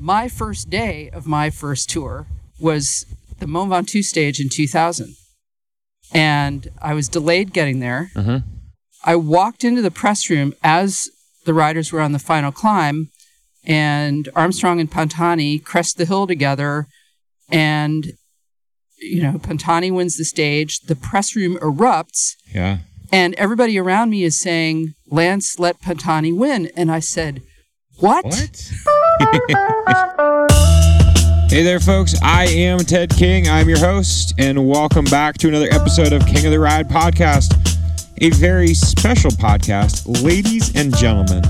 my first day of my first tour was the Mont Ventoux stage in 2000. And I was delayed getting there. Mm-hmm. I walked into the press room as the riders were on the final climb, and Armstrong and Pantani crest the hill together. And, you know, Pantani wins the stage. The press room erupts. Yeah. And everybody around me is saying, Lance, let Pantani win. And I said, What? What? hey there, folks. I am Ted King. I'm your host, and welcome back to another episode of King of the Ride podcast, a very special podcast. Ladies and gentlemen,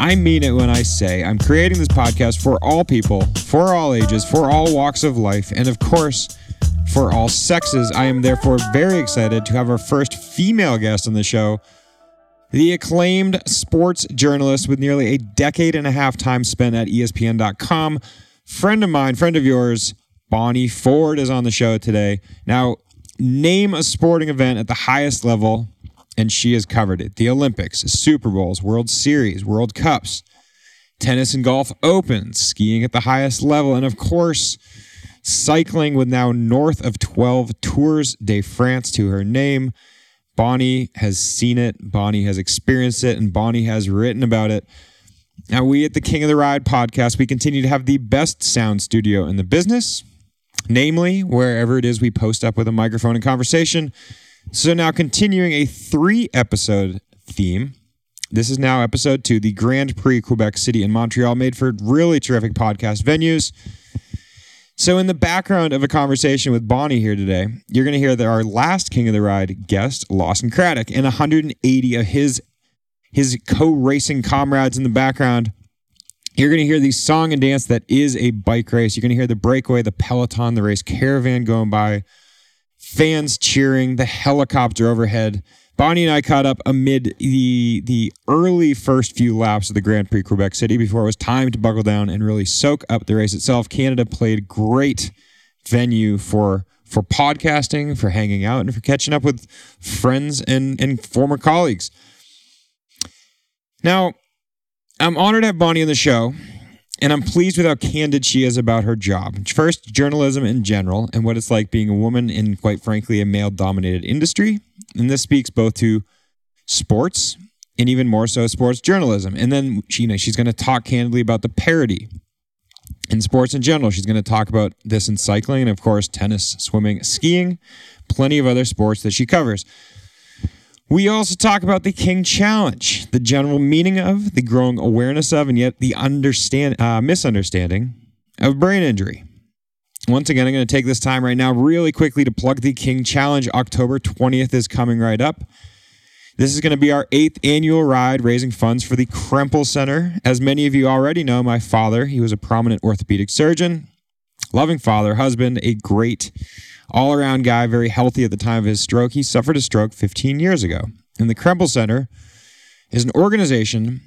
I mean it when I say I'm creating this podcast for all people, for all ages, for all walks of life, and of course, for all sexes. I am therefore very excited to have our first female guest on the show. The acclaimed sports journalist with nearly a decade and a half time spent at ESPN.com, friend of mine, friend of yours, Bonnie Ford is on the show today. Now, name a sporting event at the highest level, and she has covered it the Olympics, Super Bowls, World Series, World Cups, tennis and golf opens, skiing at the highest level, and of course, cycling with now north of 12 Tours de France to her name. Bonnie has seen it, Bonnie has experienced it, and Bonnie has written about it. Now, we at the King of the Ride podcast, we continue to have the best sound studio in the business, namely wherever it is we post up with a microphone and conversation. So, now continuing a three episode theme. This is now episode two, the Grand Prix Quebec City and Montreal, made for really terrific podcast venues. So, in the background of a conversation with Bonnie here today, you're going to hear that our last King of the Ride guest, Lawson Craddock, and 180 of his his co-racing comrades in the background. You're going to hear the song and dance that is a bike race. You're going to hear the breakaway, the peloton, the race caravan going by, fans cheering, the helicopter overhead. Bonnie and I caught up amid the the early first few laps of the Grand Prix Quebec City before it was time to buckle down and really soak up the race itself. Canada played great venue for for podcasting, for hanging out, and for catching up with friends and and former colleagues. Now, I'm honored to have Bonnie on the show, and I'm pleased with how candid she is about her job. First, journalism in general, and what it's like being a woman in, quite frankly, a male dominated industry. And this speaks both to sports and even more so sports journalism. And then she, you know, she's going to talk candidly about the parody in sports in general. She's going to talk about this in cycling and, of course, tennis, swimming, skiing, plenty of other sports that she covers. We also talk about the King Challenge, the general meaning of, the growing awareness of, and yet the understand uh, misunderstanding of brain injury. Once again, I'm going to take this time right now, really quickly, to plug the King Challenge. October 20th is coming right up. This is going to be our eighth annual ride raising funds for the Krempels Center. As many of you already know, my father, he was a prominent orthopedic surgeon, loving father, husband, a great all around guy, very healthy at the time of his stroke. He suffered a stroke 15 years ago. And the Krempels Center is an organization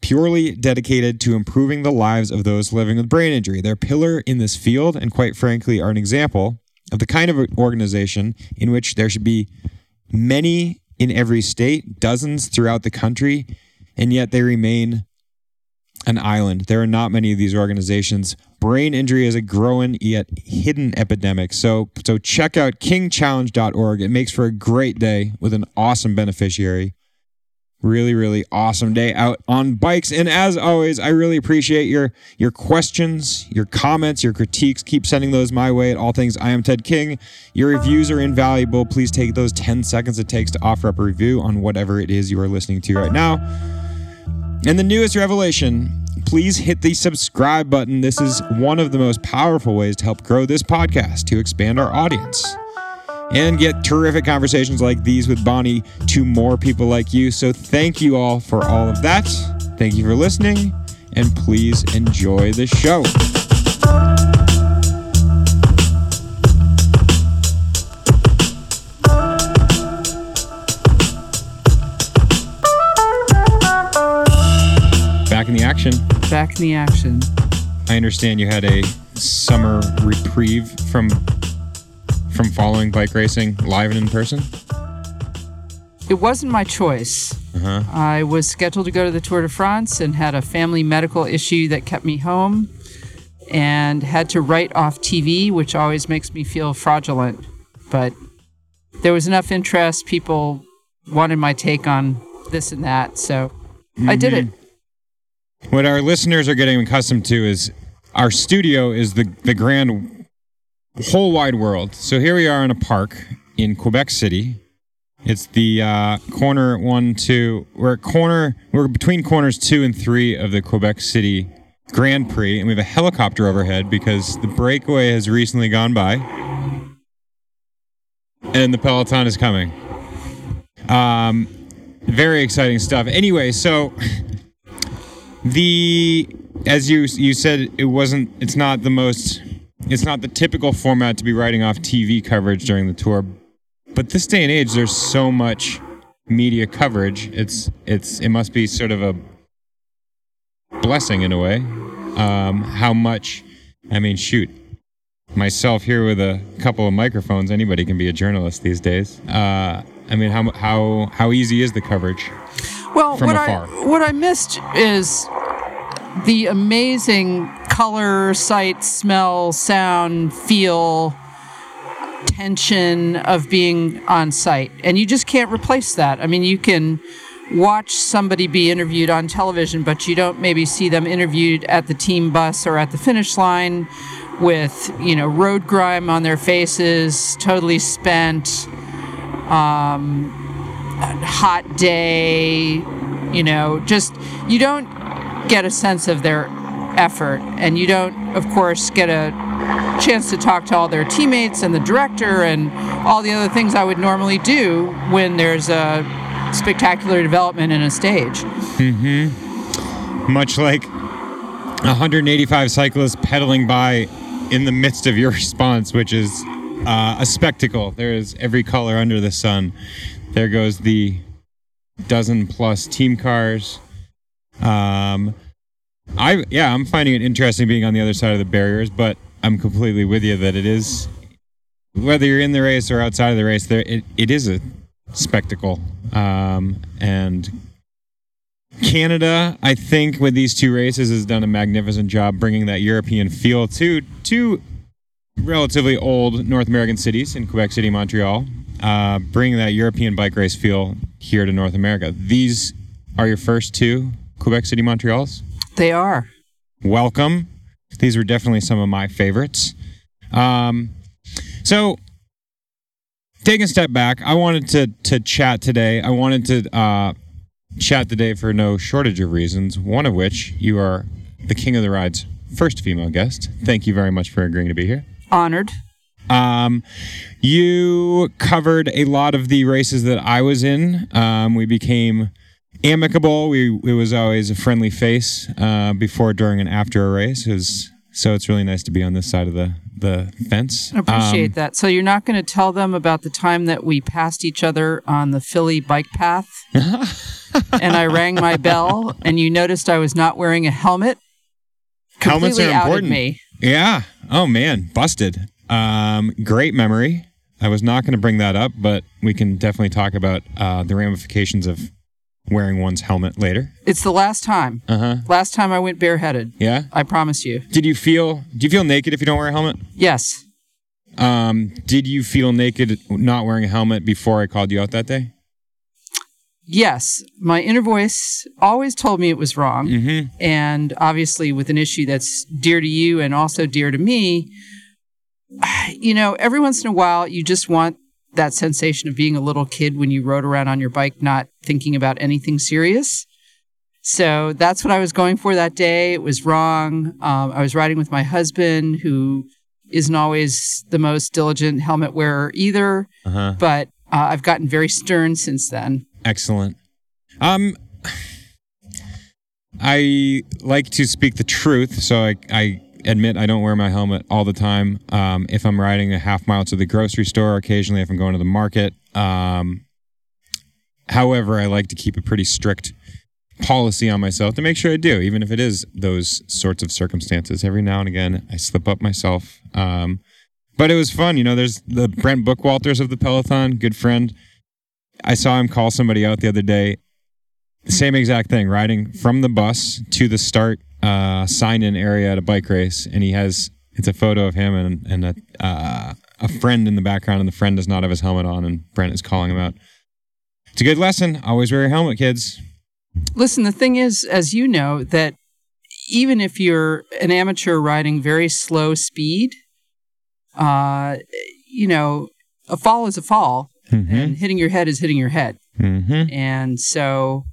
purely dedicated to improving the lives of those living with brain injury. They're a pillar in this field and, quite frankly, are an example of the kind of organization in which there should be many in every state, dozens throughout the country, and yet they remain an island. There are not many of these organizations. Brain injury is a growing yet hidden epidemic. So so check out kingchallenge.org. It makes for a great day with an awesome beneficiary. Really, really awesome day out on bikes. And as always, I really appreciate your your questions, your comments, your critiques. Keep sending those my way at all things. I am Ted King. Your reviews are invaluable. Please take those 10 seconds it takes to offer up a review on whatever it is you are listening to right now. And the newest revelation, please hit the subscribe button. This is one of the most powerful ways to help grow this podcast, to expand our audience, and get terrific conversations like these with Bonnie to more people like you. So thank you all for all of that. Thank you for listening, and please enjoy the show. Back in the action. Back in the action. I understand you had a summer reprieve from from following bike racing live and in person. It wasn't my choice. Uh-huh. I was scheduled to go to the Tour de France and had a family medical issue that kept me home. and had to write off TV, which always makes me feel fraudulent. But there was enough interest. People wanted my take on this and that. So I did it. What our listeners are getting accustomed to is our studio is the, the grand whole wide world. So here we are in a park in Quebec City. It's the uh, corner one, two. We're at corner. We're between corners two and three of the Quebec City Grand Prix, and we have a helicopter overhead because the breakaway has recently gone by, and the peloton is coming. Um, very exciting stuff. Anyway, so the as you you said, it wasn't. It's not the most. It's not the typical format to be writing off TV coverage during the tour, but this day and age, there's so much media coverage. It's it's it must be sort of a blessing in a way. Um, how much? I mean, shoot, myself here with a couple of microphones. Anybody can be a journalist these days. Uh, I mean, how how how easy is the coverage? Well, From what afar. I what I missed is the amazing color, sight, smell, sound, feel, tension of being on site, and you just can't replace that. I mean, you can watch somebody be interviewed on television, but you don't maybe see them interviewed at the team bus or at the finish line with you know road grime on their faces, totally spent um, hot day, you know, just you don't get a sense of their effort. And you don't, of course, get a chance to talk to all their teammates and the director and all the other things I would normally do when there's a spectacular development in a stage. Mm-hmm. Much like 185 cyclists pedaling by in the midst of your response, which is uh, a spectacle. There is every color under the sun. There goes the dozen plus team cars. Um, I yeah, I'm finding it interesting being on the other side of the barriers, but I'm completely with you that it is whether you're in the race or outside of the race, there it, it is a spectacle. Um, and Canada, I think, with these two races, has done a magnificent job bringing that European feel to two relatively old North American cities in Quebec City, Montreal, uh, bringing that European bike race feel here to North America. These are your first two Quebec City, Montreals. They are. Welcome. These were definitely some of my favorites. Um, so, taking a step back, I wanted to to chat today. I wanted to uh, chat today for no shortage of reasons. One of which you are the King of the Ride's first female guest. Thank you very much for agreeing to be here. Honored. Um, you covered a lot of the races that I was in. Um, we became amicable. We it was always a friendly face uh, before, during, and after a race. It was, so it's really nice to be on this side of the the fence. I appreciate Um, that. So you're not going to tell them about the time that we passed each other on the Philly bike path, and I rang my bell, and you noticed I was not wearing a helmet. Helmets are important. me. Yeah. Oh man, busted. Um, great memory. I was not going to bring that up, but we can definitely talk about uh, the ramifications of wearing one's helmet later. It's the last time. Uh huh. Last time I went bareheaded. Yeah. I promise you. Did you feel? Do you feel naked if you don't wear a helmet? Yes. Um, did you feel naked not wearing a helmet before I called you out that day? Yes. My inner voice always told me it was wrong. Mm-hmm. And obviously, with an issue that's dear to you and also dear to me, you know, every once in a while, you just want that sensation of being a little kid when you rode around on your bike, not thinking about anything serious. So that's what I was going for that day. It was wrong. Um, I was riding with my husband, who isn't always the most diligent helmet wearer either, Uh huh. but uh, I've gotten very stern since then. Excellent. Um, I like to speak the truth, so I, I admit I don't wear my helmet all the time. Um, if I'm riding a half mile to the grocery store, occasionally if I'm going to the market. Um, however, I like to keep a pretty strict policy on myself to make sure I do, even if it is those sorts of circumstances. Every now and again, I slip up myself. Um, but it was fun. You know, there's the Brent Bookwalters of the Peloton, good friend. I saw him call somebody out the other day. The same exact thing, riding from the bus to the start uh, sign-in area at a bike race, and he has it's a photo of him and and a uh, a friend in the background, and the friend does not have his helmet on, and Brent is calling him out. It's a good lesson. Always wear your helmet, kids. Listen, the thing is, as you know, that even if you're an amateur riding very slow speed, uh, you know, a fall is a fall, Mm-hmm. and hitting your head is hitting your head. Mm-hmm. And so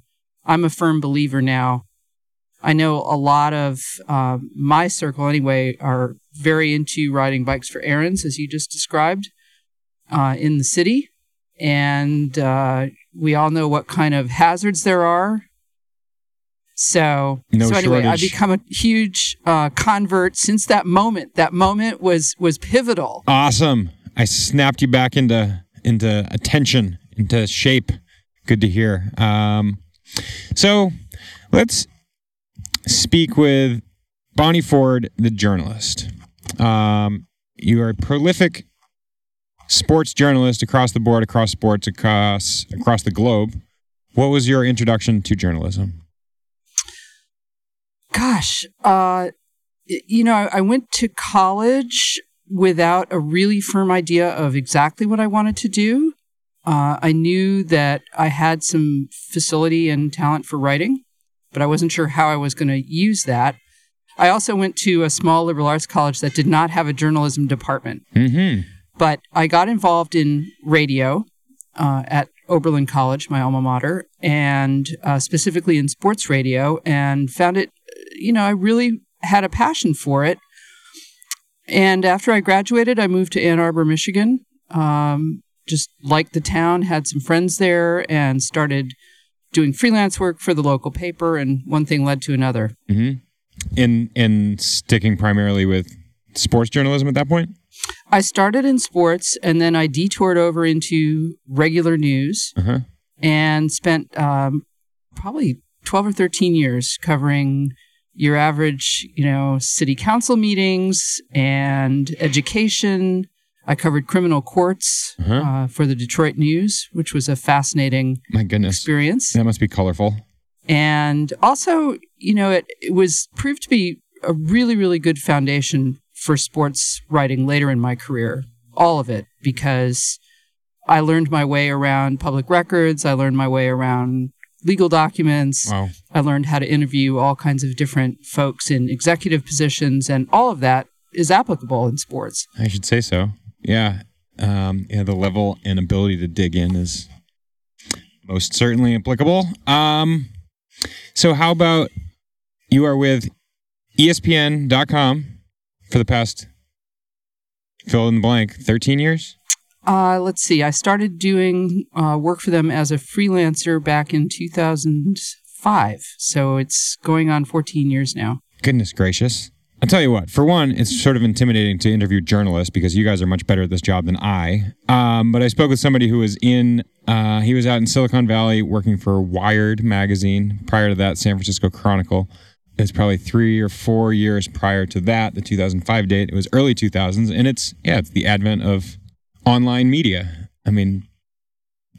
I'm a firm believer now. I know a lot of uh, my circle, anyway, are very into riding bikes for errands, as you just described, uh, in the city. And uh, we all know what kind of hazards there are. So, No so anyway, I've become a huge uh, convert since that moment. That moment was was pivotal. Awesome. I snapped you back into into attention, into shape. Good to hear. Um, so let's speak with Bonnie Ford, the journalist. Um, you are a prolific sports journalist across the board, across sports, across across the globe. What was your introduction to journalism? Gosh, uh, you know, I, went to college without a really firm idea of exactly what I wanted to do. Uh, I knew that I had some facility and talent for writing, but I wasn't sure how I was going to use that. I also went to a small liberal arts college that did not have a journalism department Mm-hmm. but I got involved in radio uh, at Oberlin College, my alma mater, and uh, specifically in sports radio, and found it, you know, I really had a passion for it. And after I graduated, I moved to Ann Arbor, Michigan. Um, just liked the town, had some friends there, and started doing freelance work for the local paper. And one thing led to another. Mm-hmm. In in sticking primarily with sports journalism at that point. I started in sports, and then I detoured over into regular news. Uh-huh. and spent um, probably 12 or 13 years covering your average, you know, city council meetings and education. I covered criminal courts Uh-huh. uh, for the Detroit News, which was a fascinating My goodness, experience. that must be colorful. And also, you know, it, it was proved to be a really, really good foundation for sports writing later in my career. All of it, because I learned my way around public records. I learned my way around legal documents. Wow. I learned how to interview all kinds of different folks in executive positions, and all of that is applicable in sports. I should say so. Yeah. Um, yeah, the level and ability to dig in is most certainly applicable. Um, so how about you are with ESPN.com for the past fill in the blank 13 years? Uh, let's see. I started doing uh, work for them as a freelancer back in 2005. So it's going on 14 years now. Goodness gracious. I'll tell you what, for one, it's sort of intimidating to interview journalists because you guys are much better at this job than I. Um, but I spoke with somebody who was in, uh, he was out in Silicon Valley working for Wired magazine. Prior to that, San Francisco Chronicle. It's probably three or four years prior to that, the 2005 date. It was early 2000s. And it's, yeah, it's the advent of online media. I mean,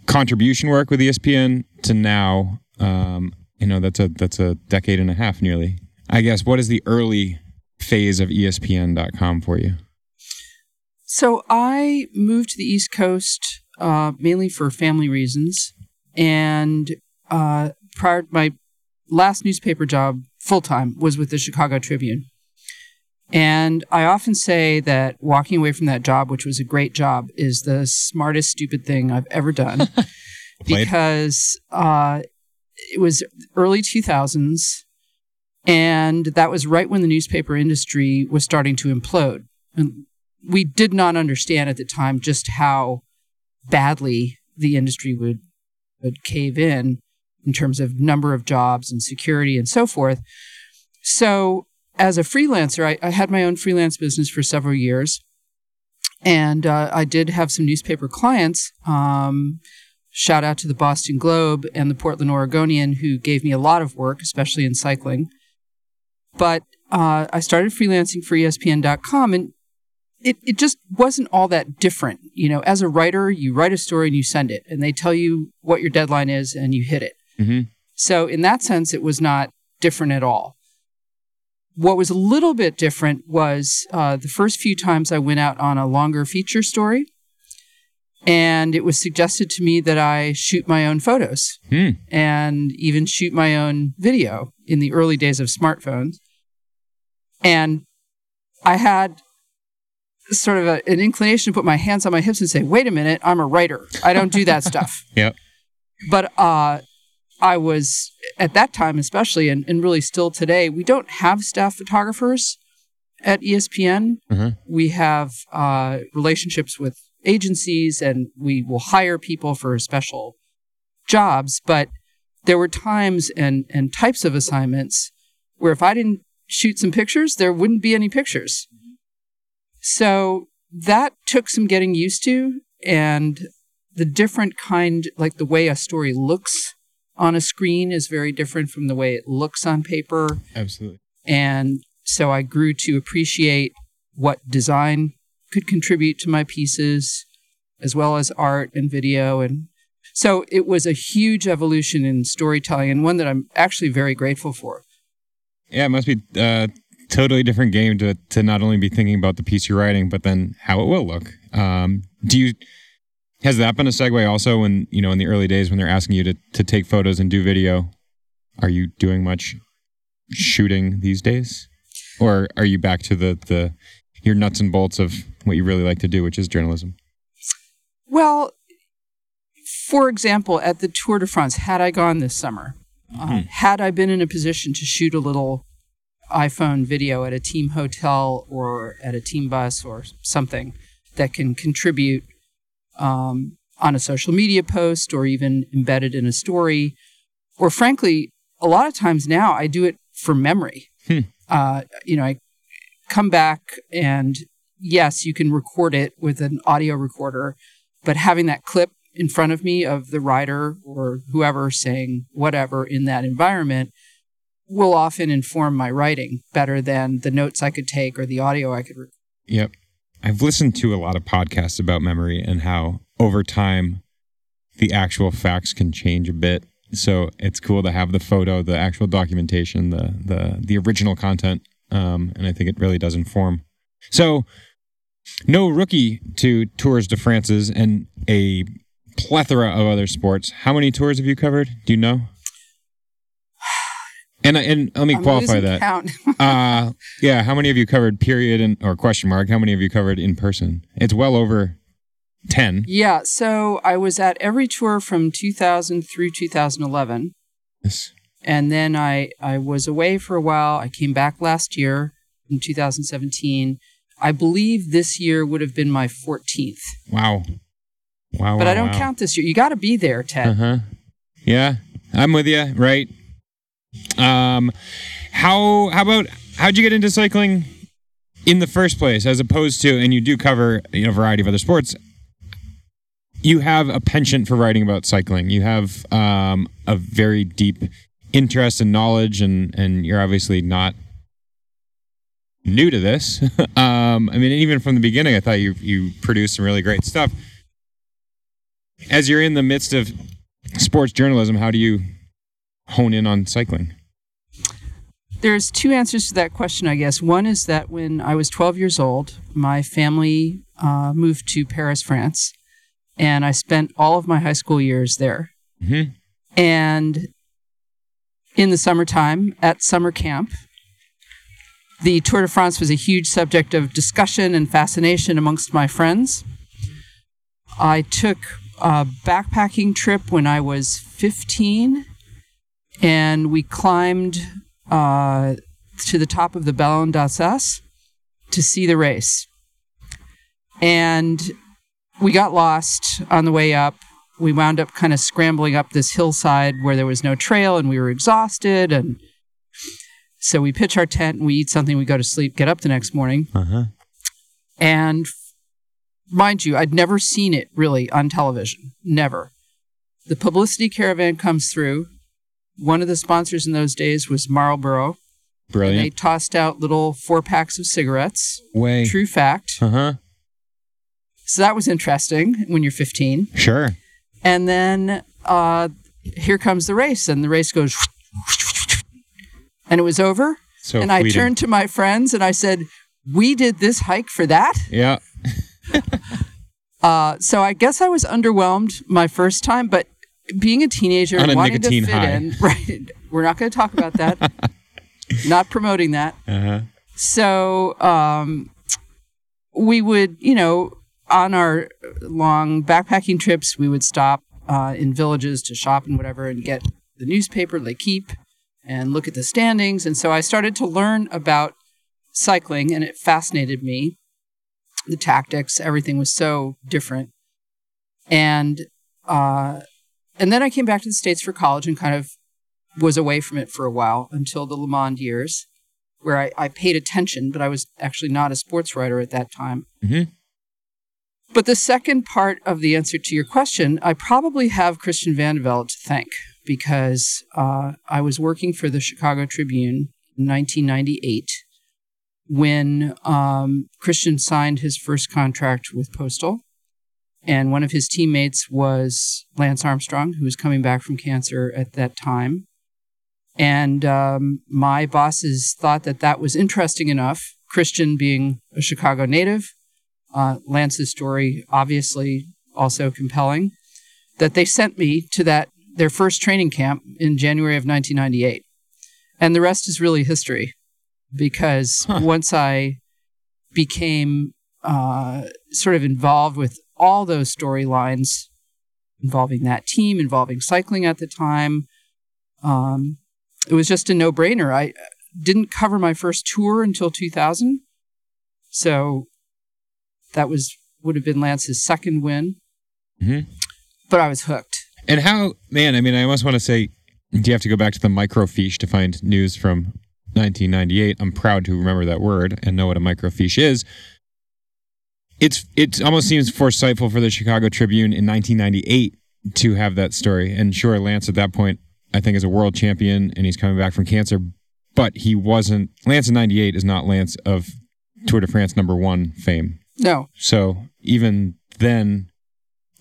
contribution work with ESPN to now, um, you know, that's a, that's a decade and a half nearly. I guess, what is the early phase of ESPN.com for you? So I moved to the East Coast uh, mainly for family reasons. And uh, prior my last newspaper job, full time, was with the Chicago Tribune. And I often say that walking away from that job, which was a great job, is the smartest, stupid thing I've ever done. Because uh, it was early 2000s. And that was right when the newspaper industry was starting to implode. And we did not understand at the time just how badly the industry would, would cave in in terms of number of jobs and security and so forth. So, as a freelancer, I, I had my own freelance business for several years. And uh, I did have some newspaper clients. Um, shout out to the Boston Globe and the Portland Oregonian, who gave me a lot of work, especially in cycling. But uh, I started freelancing for ESPN.com, and it, it just wasn't all that different. You know, as a writer, you write a story and you send it, and they tell you what your deadline is, and you hit it. Mm-hmm. So, in that sense, it was not different at all. what was a little bit different was uh, the first few times I went out on a longer feature story, and it was suggested to me that I shoot my own photos Hmm. and even shoot my own video in the early days of smartphones. And I had sort of a, an inclination to put my hands on my hips and say, wait a minute, I'm a writer. I don't do that stuff. Yep. But uh, I was, at that time especially, and, and really still today, we don't have staff photographers at ESPN. Mhm. We have uh, relationships with agencies and we will hire people for special jobs. But there were times and, and types of assignments where if I didn't shoot some pictures, there wouldn't be any pictures. So that took some getting used to. And the different kind, like the way a story looks on a screen is very different from the way it looks on paper. Absolutely. And so I grew to appreciate what design could contribute to my pieces, as well as art and video. And so it was a huge evolution in storytelling and one that I'm actually very grateful for. Yeah, it must be a totally different game to to not only be thinking about the piece you're writing, but then how it will look. Um, do you has that been a segue also when you know in the early days when they're asking you to to take photos and do video? Are you doing much shooting these days, or are you back to the the your nuts and bolts of what you really like to do, which is journalism? Well, for example, at the Tour de France, had I gone this summer, uh, had I been in a position to shoot a little iPhone video at a team hotel or at a team bus or something that can contribute um, on a social media post or even embedded in a story, or frankly, a lot of times now I do it for memory. Hmm. Uh, you know, I come back and yes, you can record it with an audio recorder, but having that clip in front of me of the writer or whoever saying whatever in that environment will often inform my writing better than the notes I could take or the audio I could record. Yep. I've listened to a lot of podcasts about memory and how over time the actual facts can change a bit. So it's cool to have the photo, the actual documentation, the the the original content, um, and I think it really does inform. So, no rookie to Tours de France's and a plethora of other sports. How many tours have you covered? Do you know? And and let me I'm qualify that. count. Uh yeah, how many have you covered period and or question mark? How many have you covered in person? It's well over 10. yeah, so I was at every tour from 2000 through 2011. Yes. And then I, I was away for a while. I came back last year in 2017. I believe this year would have been my 14th, Wow. Wow. but wow, I don't wow. count this year. You got to be there, Ted. Uh-huh. Yeah. I'm with you, right? Um how how about how'd you get into cycling in the first place as opposed to and you do cover you know a variety of other sports you have a penchant for writing about cycling you have um, a very deep interest and knowledge and and you're obviously not new to this um, i mean even from the beginning i thought you you produced some really great stuff as you're in the midst of sports journalism how do you hone in on cycling There's two answers to that question, I guess. One is that when I was 12 years old, my family uh, moved to Paris, France, and I spent all of my high school years there. Mhm. And in the summertime at summer camp, the Tour de France was a huge subject of discussion and fascination amongst my friends. I took a backpacking trip when I was 15, and we climbed uh, to the top of the Ballon d'Alsace to see the race. And we got lost on the way up. We wound up kind of scrambling up this hillside where there was no trail and we were exhausted. And so we pitch our tent and we eat something, we go to sleep, get up the next morning. uh-huh And mind you, I'd never seen it really on television. Never. The publicity caravan comes through. One of the sponsors in those days was Marlboro. And they tossed out little four packs of cigarettes. way True fact. uh-huh So that was interesting when you're 15. sure And then uh, here comes the race, and the race goes, and it was over. So and I turned to my friends and I said, "We did this hike for that." Yeah. Uh, so I guess I was underwhelmed my first time, but being a teenager and wanting to fit high. in, right? We're not going to talk about that. not promoting that. Uh-huh. So um, we would, you know, on our long backpacking trips, we would stop uh, in villages to shop and whatever and get the newspaper, they keep and look at the standings. And so I started to learn about cycling, and it fascinated me. The tactics, everything was so different. And uh, and then I came back to the states for college and kind of was away from it for a while until the LeMond years where I, I paid attention, but I was actually not a sports writer at that time. Mhm. But the second part of the answer to your question, I probably have Christian Vande Velde to thank because uh, I was working for the Chicago Tribune in 1998 when um, Christian signed his first contract with Postal. And one of his teammates was Lance Armstrong, who was coming back from cancer at that time. And um, my bosses thought that that was interesting enough. Christian being a Chicago native, uh, Lance's story obviously also compelling, that they sent me to that their first training camp in January of 1998. And the rest is really history, because Huh. once I became uh, sort of involved with all those storylines involving that team, involving cycling at the time. Um, it was just a no brainer. I didn't cover my first tour until 2000. So that was would have been Lance's second win. Mhm. But I was hooked. And how, man, I mean, I almost want to say, do you have to go back to the microfiche to find news from 1998? I'm proud to remember that word and know what a microfiche is. It's it almost seems foresightful for the Chicago Tribune in 1998 to have that story. And sure, Lance at that point, I think, is a world champion and he's coming back from cancer, but he wasn't. Lance in '98 is not Lance of Tour de France number one fame. No, So even then,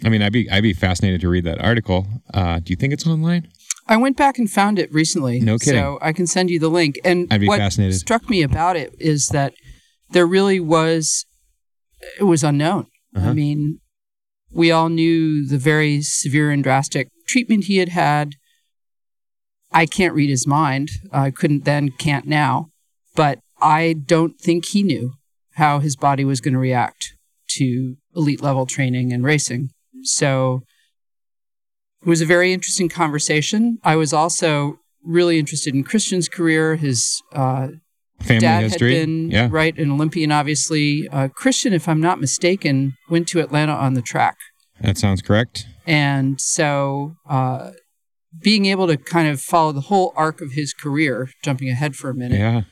I mean, I'd be I'd be fascinated to read that article. Uh, do you think it's online? I went back and found it recently. No kidding. So I can send you the link. And I'd be what fascinated. struck me about it is that there really was, it was unknown. Uh-huh. I mean, we all knew the very severe and drastic treatment he had had. I can't read his mind. I couldn't then, can't now. But I don't think he knew how his body was going to react to elite level training and racing. So it was a very interesting conversation. I was also really interested in Christian's career. His uh, Family dad history. had been yeah. right an Olympian, obviously. Uh, Christian, if I'm not mistaken, went to Atlanta on the track, That sounds correct. and so uh, being able to kind of follow the whole arc of his career, jumping ahead for a minute, Yeah.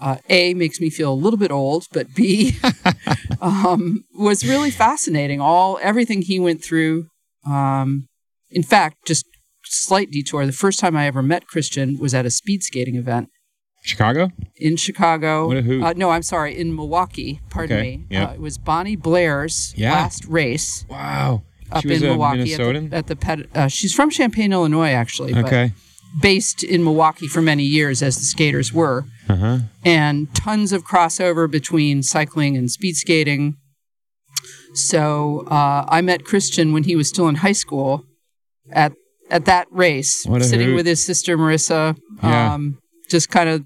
uh, a makes me feel a little bit old, but b um, was really fascinating. All everything he went through. Um, in fact, just slight detour. The first time I ever met Christian was at a speed skating event Chicago? in Chicago. What a hoot. Uh, no, I'm sorry, in Milwaukee. Pardon Okay, me. yep. Uh, it was Bonnie Blair's Yeah. last race Wow. up in Milwaukee at the, at the pet. Uh, she's from Champaign, Illinois, actually, okay. but based in Milwaukee for many years, as the skaters were, Uh huh. and tons of crossover between cycling and speed skating. So uh, I met Christian when he was still in high school at at that race, sitting hoot. with his sister Marissa. Yeah. Um, just kind of,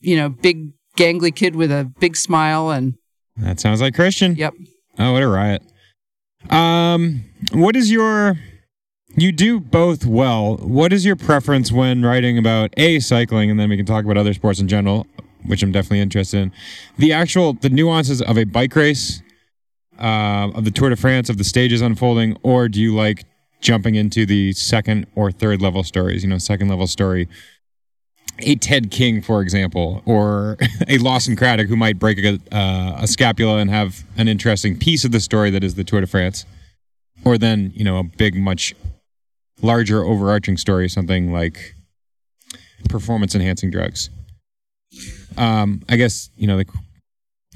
you know, big gangly kid with a big smile, and That sounds like Christian. yep. Oh, what a riot. Um, what is your you do both well. What is your preference when writing about a cycling and then we can talk about other sports in general, which I'm definitely interested in. The actual the nuances of a bike race, uh, of the Tour de France, of the stages unfolding, or do you like jumping into the second or third level stories, you know, second level story a Ted King, for example, or a Lawson Craddock who might break a, uh, a scapula and have an interesting piece of the story that is the Tour de France, or then you know a big, much larger, overarching story, something like performance enhancing drugs. Um, I guess you know, like,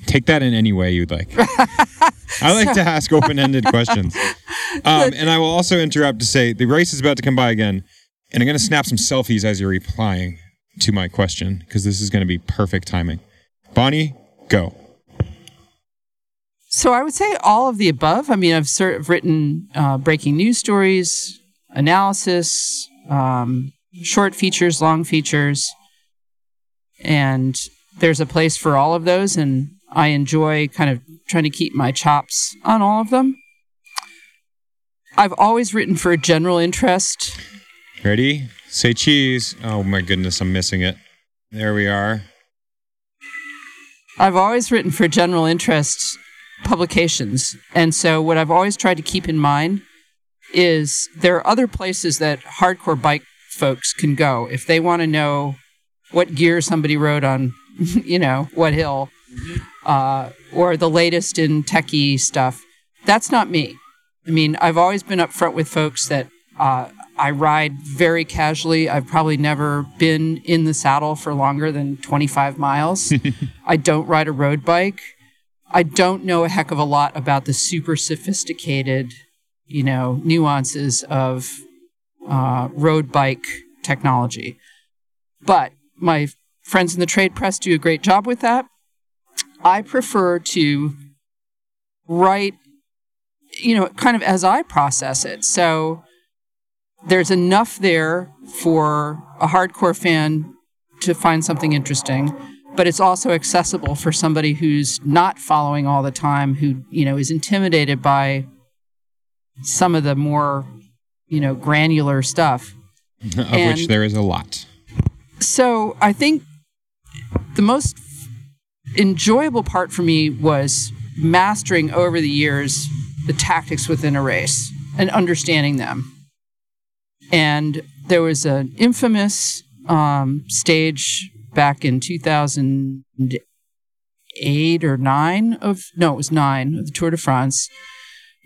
take that in any way you'd like. I like to ask open ended questions, um, and I will also interrupt to say the race is about to come by again, and I'm going to snap some selfies as you're replying. to my question because this is going to be perfect timing. Bonnie, go. So I would say all of the above. I mean, I've sort of written uh, breaking news stories, analysis, um, short features, long features, and there's a place for all of those. And I enjoy kind of trying to keep my chops on all of them. I've always written for a general interest. Ready? Say cheese. Oh my goodness, I'm missing it. There we are. I've always written for general interest publications. And so, what I've always tried to keep in mind is there are other places that hardcore bike folks can go if they want to know what gear somebody rode on, you know, what hill, mm-hmm. Uh, or the latest in techie stuff. That's not me. I mean, I've always been upfront with folks that uh, I ride very casually. I've probably never been in the saddle for longer than 25 miles. I don't ride a road bike. I don't know a heck of a lot about the super sophisticated, you know, nuances of uh, road bike technology. But my friends in the trade press do a great job with that. I prefer to write, you know, kind of as I process it. So there's enough there for a hardcore fan to find something interesting but it's also accessible for somebody who's not following all the time, who you know is intimidated by some of the more you know granular stuff, of and which there is a lot. So I think the most enjoyable part for me was mastering over the years the tactics within a race and understanding them. And there was an infamous um, stage back in 2008 or 9 of no it was 9 of the Tour de France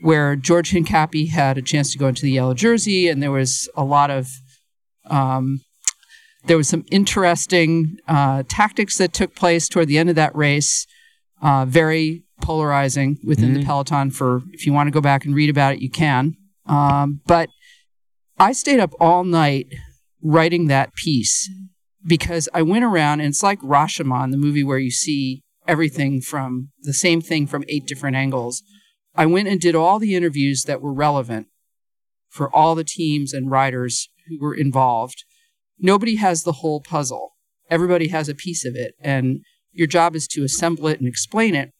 where George Hincapie had a chance to go into the yellow jersey and there was a lot of um, there was some interesting uh, tactics that took place toward the end of that race uh, very polarizing within mm-hmm. the peloton for if you want to go back and read about it you can um, but i stayed up all night writing that piece because I went around and it's like Rashomon, the movie where you see everything from the same thing from eight different angles. I went and did all the interviews that were relevant for all the teams and riders who were involved. Nobody has the whole puzzle. Everybody has a piece of it, and your job is to assemble it and explain it.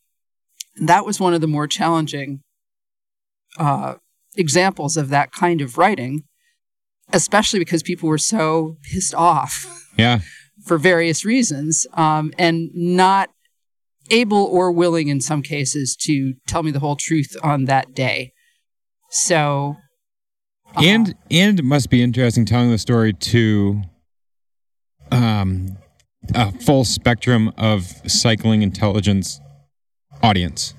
And that was one of the more challenging uh, examples of that kind of writing, especially because people were so pissed off yeah. For various reasons, um, and not able or willing in some cases to tell me the whole truth on that day. So. Uh, and and it must be interesting telling the story to um, a full spectrum of cycling intelligence audience.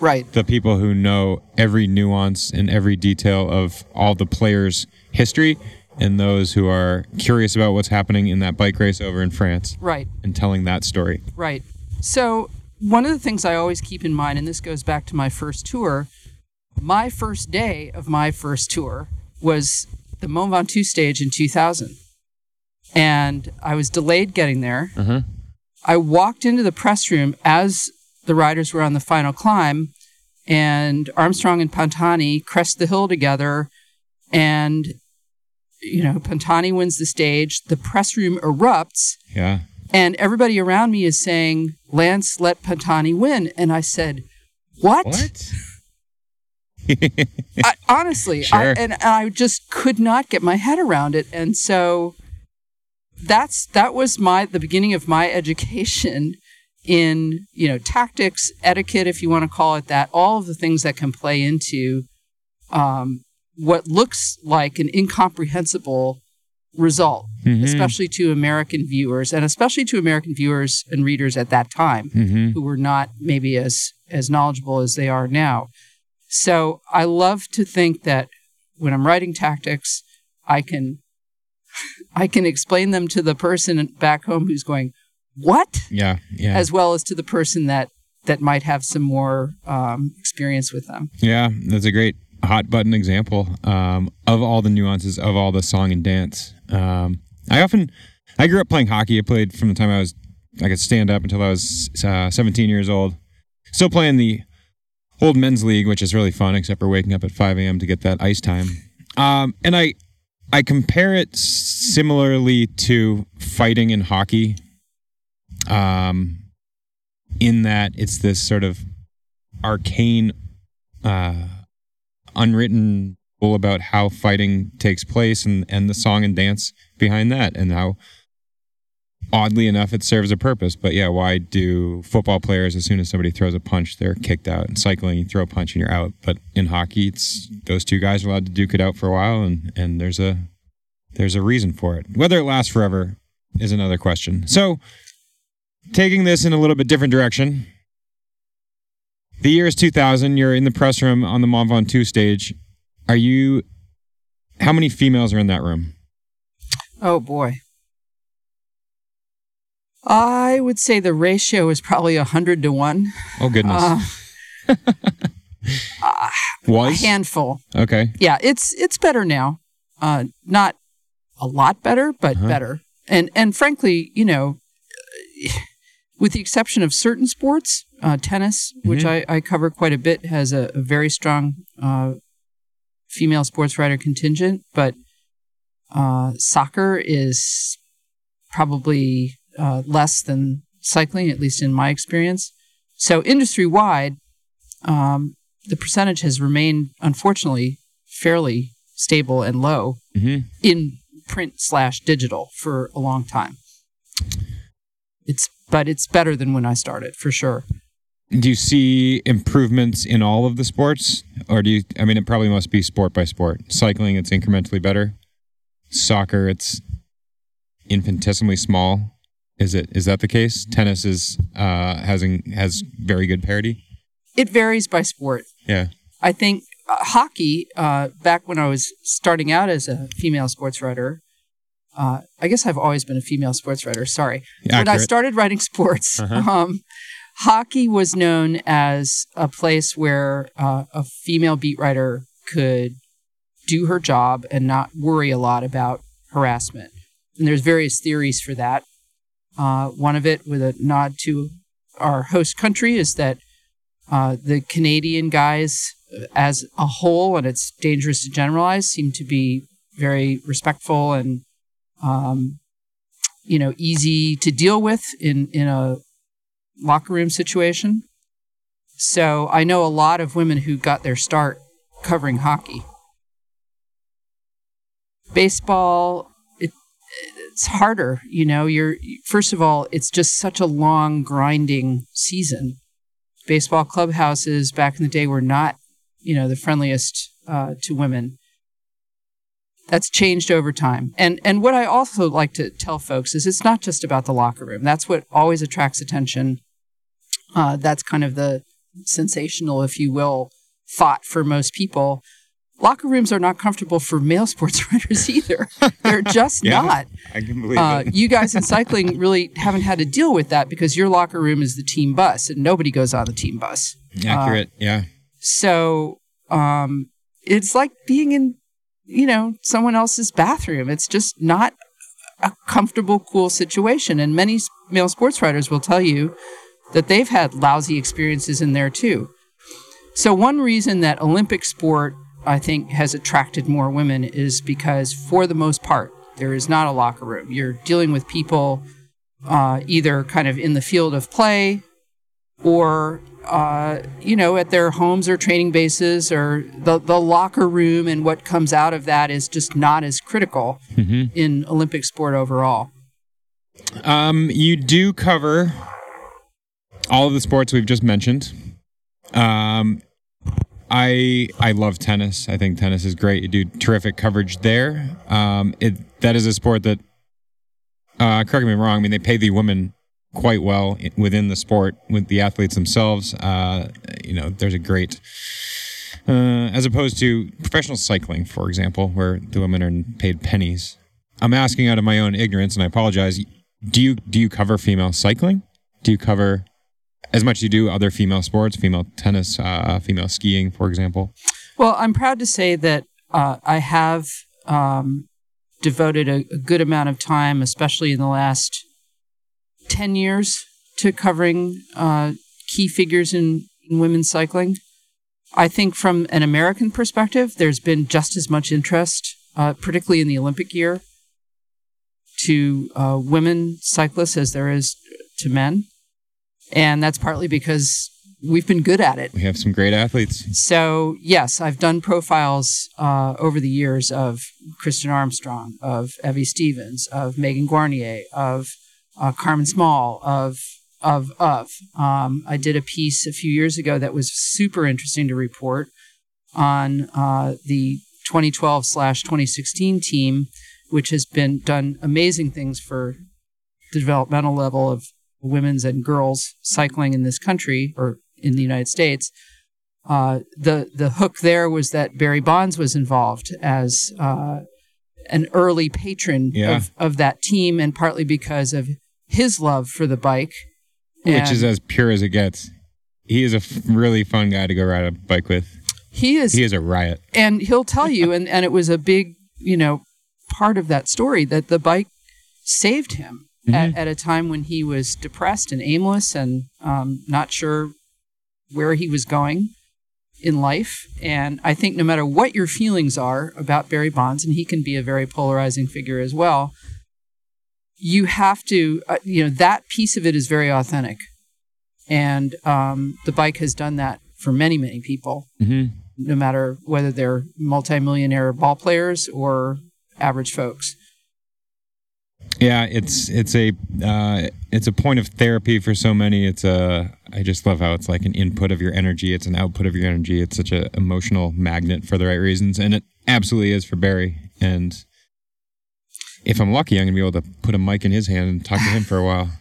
Right. The people who know every nuance and every detail of all the players' history and those who are curious about what's happening in that bike race over in France. Right. And telling that story. Right. So, one of the things I always keep in mind, and this goes back to my first tour, my first day of my first tour was the Mont Ventoux stage in 2000. And I was delayed getting there. Uh-huh. I walked into the press room as the riders were on the final climb, and Armstrong and Pantani crest the hill together. And you know, Pantani wins the stage. The press room erupts. Yeah. And everybody around me is saying, Lance, let Pantani win. And I said, What? What? I, honestly, sure. I, and, I just could not get my head around it. And so that's that was my the beginning of my education in you know tactics, etiquette, if you want to call it that, all of the things that can play into um, what looks like an incomprehensible result, mm-hmm. especially to American viewers, and especially to American viewers and readers at that time mm-hmm. who were not maybe as as knowledgeable as they are now. So I love to think that when I'm writing tactics, I can I can explain them to the person back home who's going, "What?" Yeah, yeah. As well as to the person that that might have some more um, experience with them. Yeah, that's a great hot button example um, of all the nuances of all the song and dance. Um, I often I grew up playing hockey. I played from the time I was I could stand up until I was uh, 17 years old. Still playing the old men's league, which is really fun, except for waking up at 5 a.m. to get that ice time. Um, and I I compare it similarly to fighting in hockey. Um, in that it's this sort of arcane, uh, unwritten rule about how fighting takes place and, and the song and dance behind that and how oddly enough it serves a purpose. But yeah why do football players as soon as somebody throws a punch they're kicked out? And cycling you throw a punch and you're out. But in hockey it's those two guys are allowed to duke it out for a while and and there's a there's a reason for it. Whether it lasts forever is another question. So taking this in a little bit different direction the year is 2000 you're in the press room on the Mont Ventoux stage. Are you how many females are in that room? Oh boy. I would say the ratio is probably a hundred to one. oh goodness Uh, a was handful. okay Yeah, it's it's better now. Uh, not a lot better, but Uh-huh. better. And and frankly, you know, with the exception of certain sports, uh, tennis, which I, I cover quite a bit, has a, a very strong uh, female sports writer contingent. But uh, soccer is probably uh, less than cycling, at least in my experience. So industry wide, um, the percentage has remained, unfortunately, fairly stable and low hmm in print slash digital for a long time. It's but it's better than when I started for sure. Do you see improvements in all of the sports, or do you? I mean, it probably must be sport by sport. Cycling, it's incrementally better. Soccer, it's infinitesimally small. Is it? Is that the case? Tennis is uh, having has very good parity. It varies by sport. Yeah. I think uh, hockey, uh, back when I was starting out as a female sports writer, uh, I guess I've always been a female sports writer. Sorry. When I started writing sports, Uh-huh. um, hockey was known as a place where uh, a female beat writer could do her job and not worry a lot about harassment. And there's various theories for that. Uh, one of it, with a nod to our host country, is that uh, the Canadian guys, uh, as a whole, and it's dangerous to generalize, seem to be very respectful and, um, you know, easy to deal with in in a locker room situation. So I know a lot of women who got their start covering hockey. Baseball, it's harder. You know, you're first of all, it's just such a long, grinding season baseball clubhouses back in the day were not, you know, the friendliest uh, to women. That's changed over time. And and what I also like to tell folks is it's not just about the locker room. That's what always attracts attention. Uh, that's kind of the sensational, if you will, thought for most people. Locker rooms are not comfortable for male sports writers either. They're just Yeah. not. I can believe Uh, it. you guys in cycling really haven't had to deal with that because your locker room is the team bus and nobody goes on the team bus. Accurate. yeah. So um, it's like being in, you know, someone else's bathroom. It's just not a comfortable, cool situation. And many male sports writers will tell you that they've had lousy experiences in there too. So one reason that Olympic sport, I think, has attracted more women is because, for the most part, there is not a locker room. You're dealing with people uh, either kind of in the field of play or uh, you know at their homes or training bases or the, the locker room and what comes out of that is just not as critical in olympic sport overall Um, you do cover all of the sports we've just mentioned. Um, I I love tennis. I think tennis is great. You do terrific coverage there. Um, it that is a sport that, uh, correct me if I'm wrong. I mean, they pay the women quite well within the sport with the athletes themselves. Uh, you know, there's a great. Uh, as opposed to professional cycling, for example, where the women are paid pennies. I'm asking out of my own ignorance, and I apologize. Do you do you cover female cycling? Do you cover as much as you do other female sports, female tennis, uh, female skiing, for example? well i'm proud to say that uh, i have um, devoted a, a good amount of time, especially in the last 10 years, to covering uh, key figures in, in women's cycling. I think from an American perspective, there's been just as much interest, uh, particularly in the Olympic year, to uh, women cyclists as there is to men. And that's partly because we've been good at it. We have some great athletes. So, yes, I've done profiles uh, over the years of Kristin Armstrong, of Evie Stevens, of Megan Guarnier, of uh, Carmen Small, of of of. Um, I did a piece a few years ago that was super interesting to report on uh, the 2012 slash 2016 team, which has been done amazing things for the developmental level of women's and girls cycling in this country or in the United States. Uh, the the hook there was that Barry Bonds was involved as uh, an early patron Yeah. of, of that team, and partly because of his love for the bike, which And is as pure as it gets. He is a f- really fun guy to go ride a bike with. he is He is a riot. and he'll tell you and, and it was a big you know part of that story that the bike saved him at, at a time when he was depressed and aimless and um, not sure where he was going in life. And i think no matter what your feelings are about barry bonds and he can be a very polarizing figure as well you have to uh, you know that piece of it is very authentic. And um, the bike has done that for many many people hmm no matter whether they're multimillionaire ball players or average folks. Yeah, it's it's a uh, it's a point of therapy for so many. It's a I just love how it's like an input of your energy. It's an output of your energy. It's such an emotional magnet for the right reasons, and it absolutely is for Barry. And if I'm lucky, I'm gonna be able to put a mic in his hand and talk to him for a while.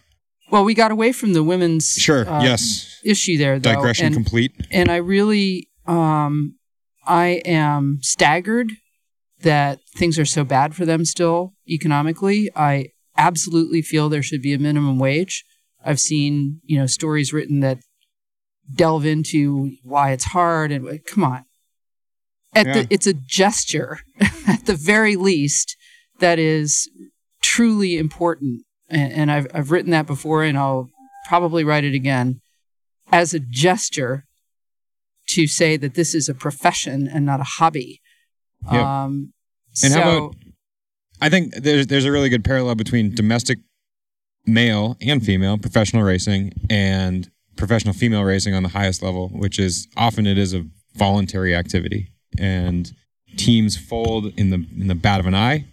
Well, we got away from the women's Sure. uh, yes. issue there, though, Digression and, complete. and I really, um, I am staggered that things are so bad for them still economically. I absolutely feel there should be a minimum wage. I've seen, you know, stories written that delve into why it's hard and come on. At Yeah. the, it's a gesture, at the very least, that is truly important. And, and I've I've written that before, and I'll probably write it again as a gesture to say that this is a profession and not a hobby. Yep. Um, And so, how about I think there's there's a really good parallel between domestic male and female professional racing and professional female racing on the highest level, which is often it is a voluntary activity, and teams fold in the in the bat of an eye.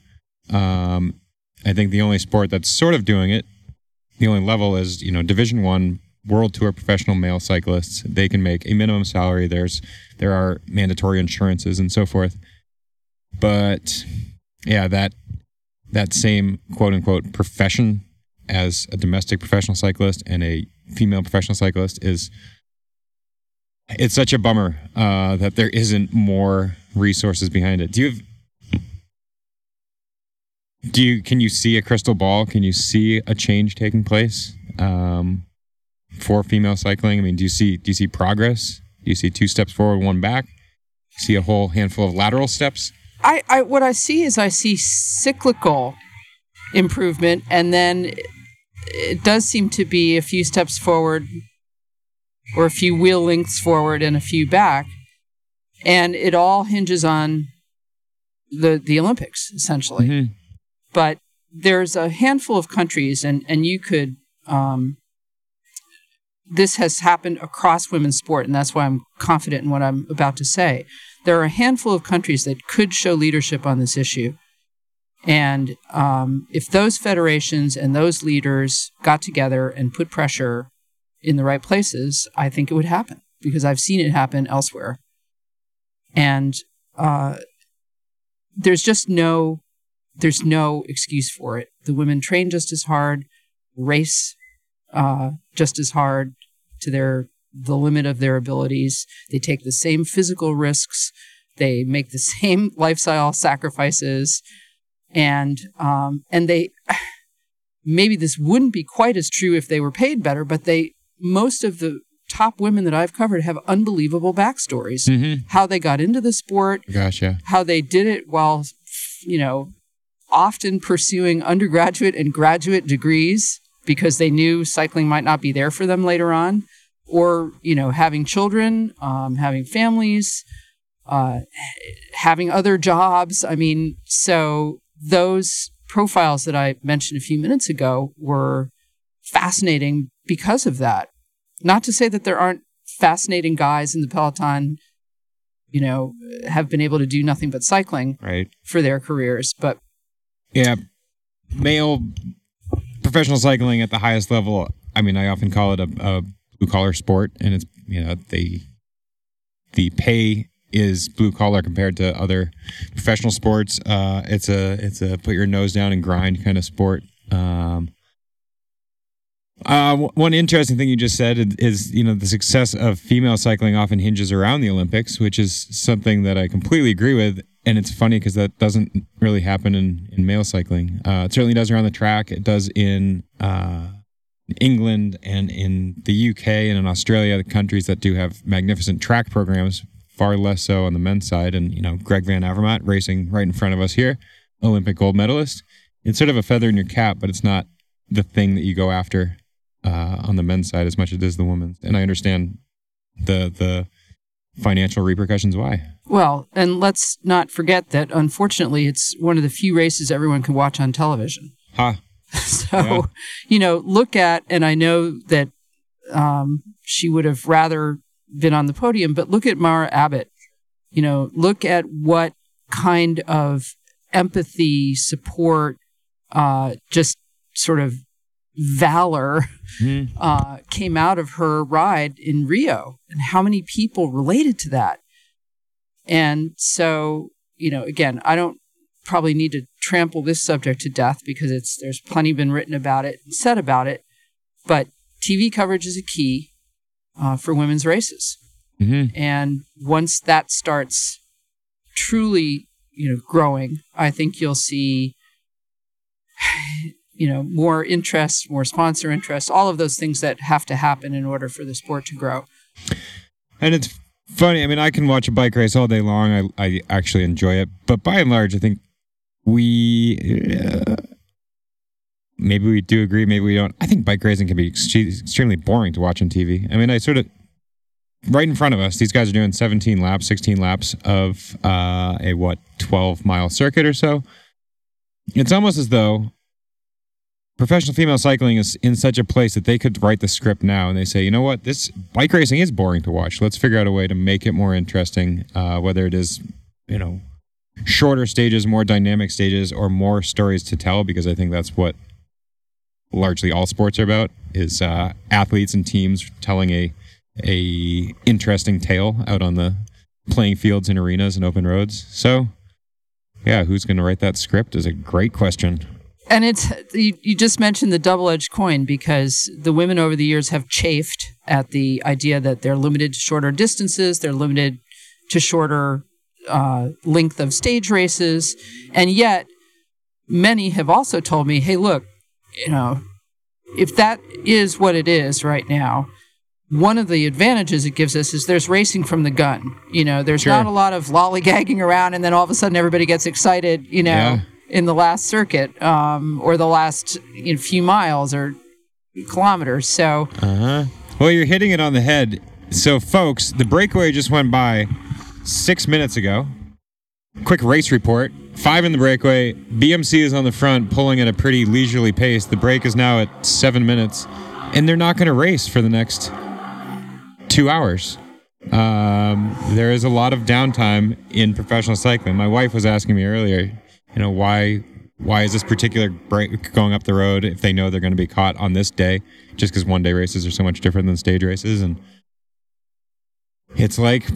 Um, I think the only sport that's sort of doing it, the only level is you know Division One World Tour professional male cyclists. They can make a minimum salary. There's there are mandatory insurances and so forth but yeah that that same quote unquote profession as a domestic professional cyclist and a female professional cyclist is it's such a bummer uh, that there isn't more resources behind it. Do you have do you can you see a crystal ball? Can you see a change taking place um, for female cycling? I mean do you see do you see progress? Do you see two steps forward one back? See a whole handful of lateral steps I, I what I see is I see cyclical improvement, and then it does seem to be a few steps forward, or a few wheel lengths forward and a few back, and it all hinges on the the Olympics essentially. Mhm. But there's a handful of countries, and and you could. Um, this has happened across women's sport, and that's why I'm confident in what I'm about to say. There are a handful of countries that could show leadership on this issue. And um, if those federations and those leaders got together and put pressure in the right places, I think it would happen because I've seen it happen elsewhere. And uh, there's just no there's no excuse for it. The women train just as hard, race uh, just as hard to their the limit of their abilities. They take the same physical risks. They make the same lifestyle sacrifices, and um, and they maybe this wouldn't be quite as true if they were paid better, but they most of the top women that I've covered have unbelievable backstories. Mm-hmm. How they got into the sport, how they did it while you know often pursuing undergraduate and graduate degrees because they knew cycling might not be there for them later on, or you know, having children, um, having families, uh, having other jobs. I mean, so those profiles that I mentioned a few minutes ago were fascinating because of that. Not to say that there aren't fascinating guys in the peloton you know have been able to do nothing but cycling right for their careers but yeah male professional cycling at the highest level i mean i often call it a, a blue collar sport and it's you know the the pay is blue collar compared to other professional sports uh, it's a it's a put your nose down and grind kind of sport um, uh, one interesting thing you just said is, you know, the success of female cycling often hinges around the Olympics, which is something that I completely agree with. And it's funny because that doesn't really happen in, in male cycling. Uh, it certainly does around the track. It does in uh, England and in the UK and in Australia, the countries that do have magnificent track programs, far less so on the men's side. And, you know, Greg Van Avermaet racing right in front of us here, Olympic gold medalist. It's sort of a feather in your cap, but it's not the thing that you go after uh, on the men's side as much as it is the women's. And I understand the the financial repercussions why. Well, and let's not forget that unfortunately it's one of the few races everyone can watch on television. Huh. so, yeah. you know, look at, and I know that um, she would have rather been on the podium, but look at Mara Abbott. You know, look at what kind of empathy, support, uh, just sort of valor mm-hmm. uh, came out of her ride in Rio and how many people related to that. And so, you know, again, I don't probably need to trample this subject to death because it's there's plenty been written about it and said about it. But TV coverage is a key uh, for women's races. Mm-hmm. And once that starts truly, you know, growing, I think you'll see you know more interest more sponsor interest all of those things that have to happen in order for the sport to grow and it's funny i mean i can watch a bike race all day long i, I actually enjoy it but by and large i think we uh, maybe we do agree maybe we don't. I think bike racing can be ex- extremely boring to watch on tv i mean i sort of right in front of us these guys are doing 17 laps 16 laps of uh, a what 12 mile circuit or so. It's almost as though professional female cycling is in such a place that they could write the script now and they say, you know what, this bike racing is boring to watch. Let's figure out a way to make it more interesting, uh, whether it is, you know, shorter stages, more dynamic stages, or more stories to tell, because I think that's what largely all sports are about is uh, athletes and teams telling a a interesting tale out on the playing fields and arenas and open roads. So, yeah, who's going to write that script is a great question. And it's you, you just mentioned the double-edged coin because the women over the years have chafed at the idea that they're limited to shorter distances, they're limited to shorter uh, length of stage races, and yet many have also told me, "Hey, look, you know, if that is what it is right now." One of the advantages it gives us is there's racing from the gun. You know, there's sure. not a lot of lollygagging around, and then all of a sudden everybody gets excited. You know, yeah in the last circuit um, or the last you know, few miles or kilometers. So, uh-huh. well, you're hitting it on the head. So, folks, the breakaway just went by six minutes ago. Quick race report. Five in the breakaway. BMC is on the front, pulling at a pretty leisurely pace. The break is now at seven minutes, and they're not going to race for the next two hours. Um, there is a lot of downtime in professional cycling. My wife was asking me earlier you know why why is this particular break going up the road if they know they're going to be caught on this day just because one day races are so much different than stage races and it's like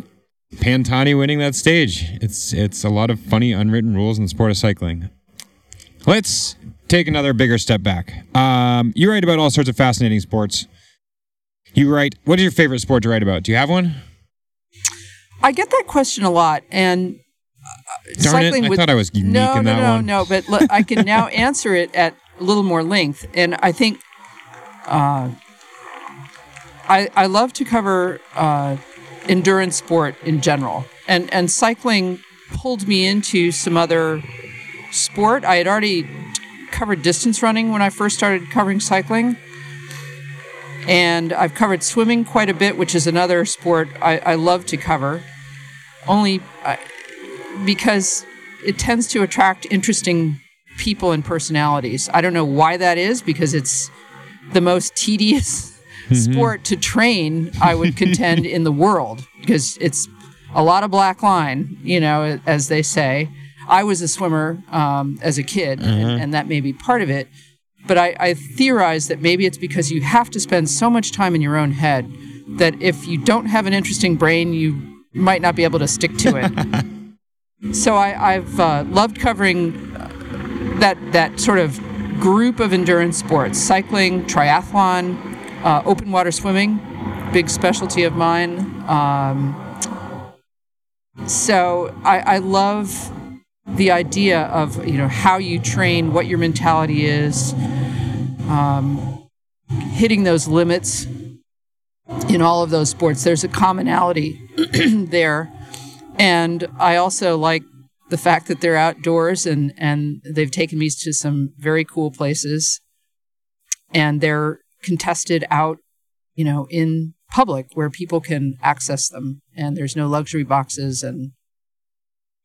Pantani winning that stage. It's it's a lot of funny unwritten rules in the sport of cycling. Let's take another bigger step back. Um, you write about all sorts of fascinating sports. You write what is your favorite sport to write about? Do you have one? I get that question a lot and Darn cycling it, I thought I was unique no, in no, that no, one. No, but look, I can now answer it at a little more length, and I think uh, I I love to cover uh, endurance sport in general, and and cycling pulled me into some other sport. I had already covered distance running when I first started covering cycling. And I've covered swimming quite a bit, which is another sport I, I love to cover. Only because it tends to attract interesting people and personalities. I don't know why that is, because it's the most tedious sport to train, I would contend, in the world, because it's a lot of black line, you know, as they say. I was a swimmer um, as a kid, and, and, that may be part of it. But I, I theorize that maybe it's because you have to spend so much time in your own head that if you don't have an interesting brain, you might not be able to stick to it. so I, have uh, loved covering uh, that that sort of group of endurance sports: cycling, triathlon, uh, open water swimming, big specialty of mine. Um, so I, I love the idea of you know how you train, what your mentality is, um, hitting those limits in all of those sports. There's a commonality there, and I also like the fact that they're outdoors and and they've taken me to some very cool places, and they're contested out, you know, in public where people can access them, and there's no luxury boxes and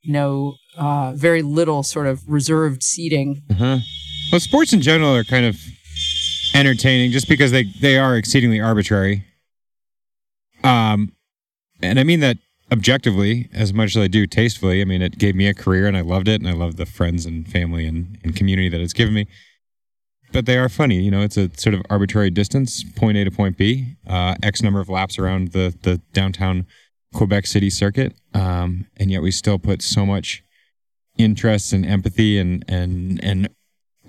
no uh, very little sort of reserved seating. Uh-huh. Well, sports in general are kind of entertaining just because they they are exceedingly arbitrary. Um, and I mean that objectively as much as I do tastefully. I mean, it gave me a career and I loved it, and I love the friends and family and, and community that it's given me. But they are funny, you know. It's a sort of arbitrary distance, point A to point B, uh, X number of laps around the the downtown Quebec City circuit, um, and yet we still put so much interest and empathy and and and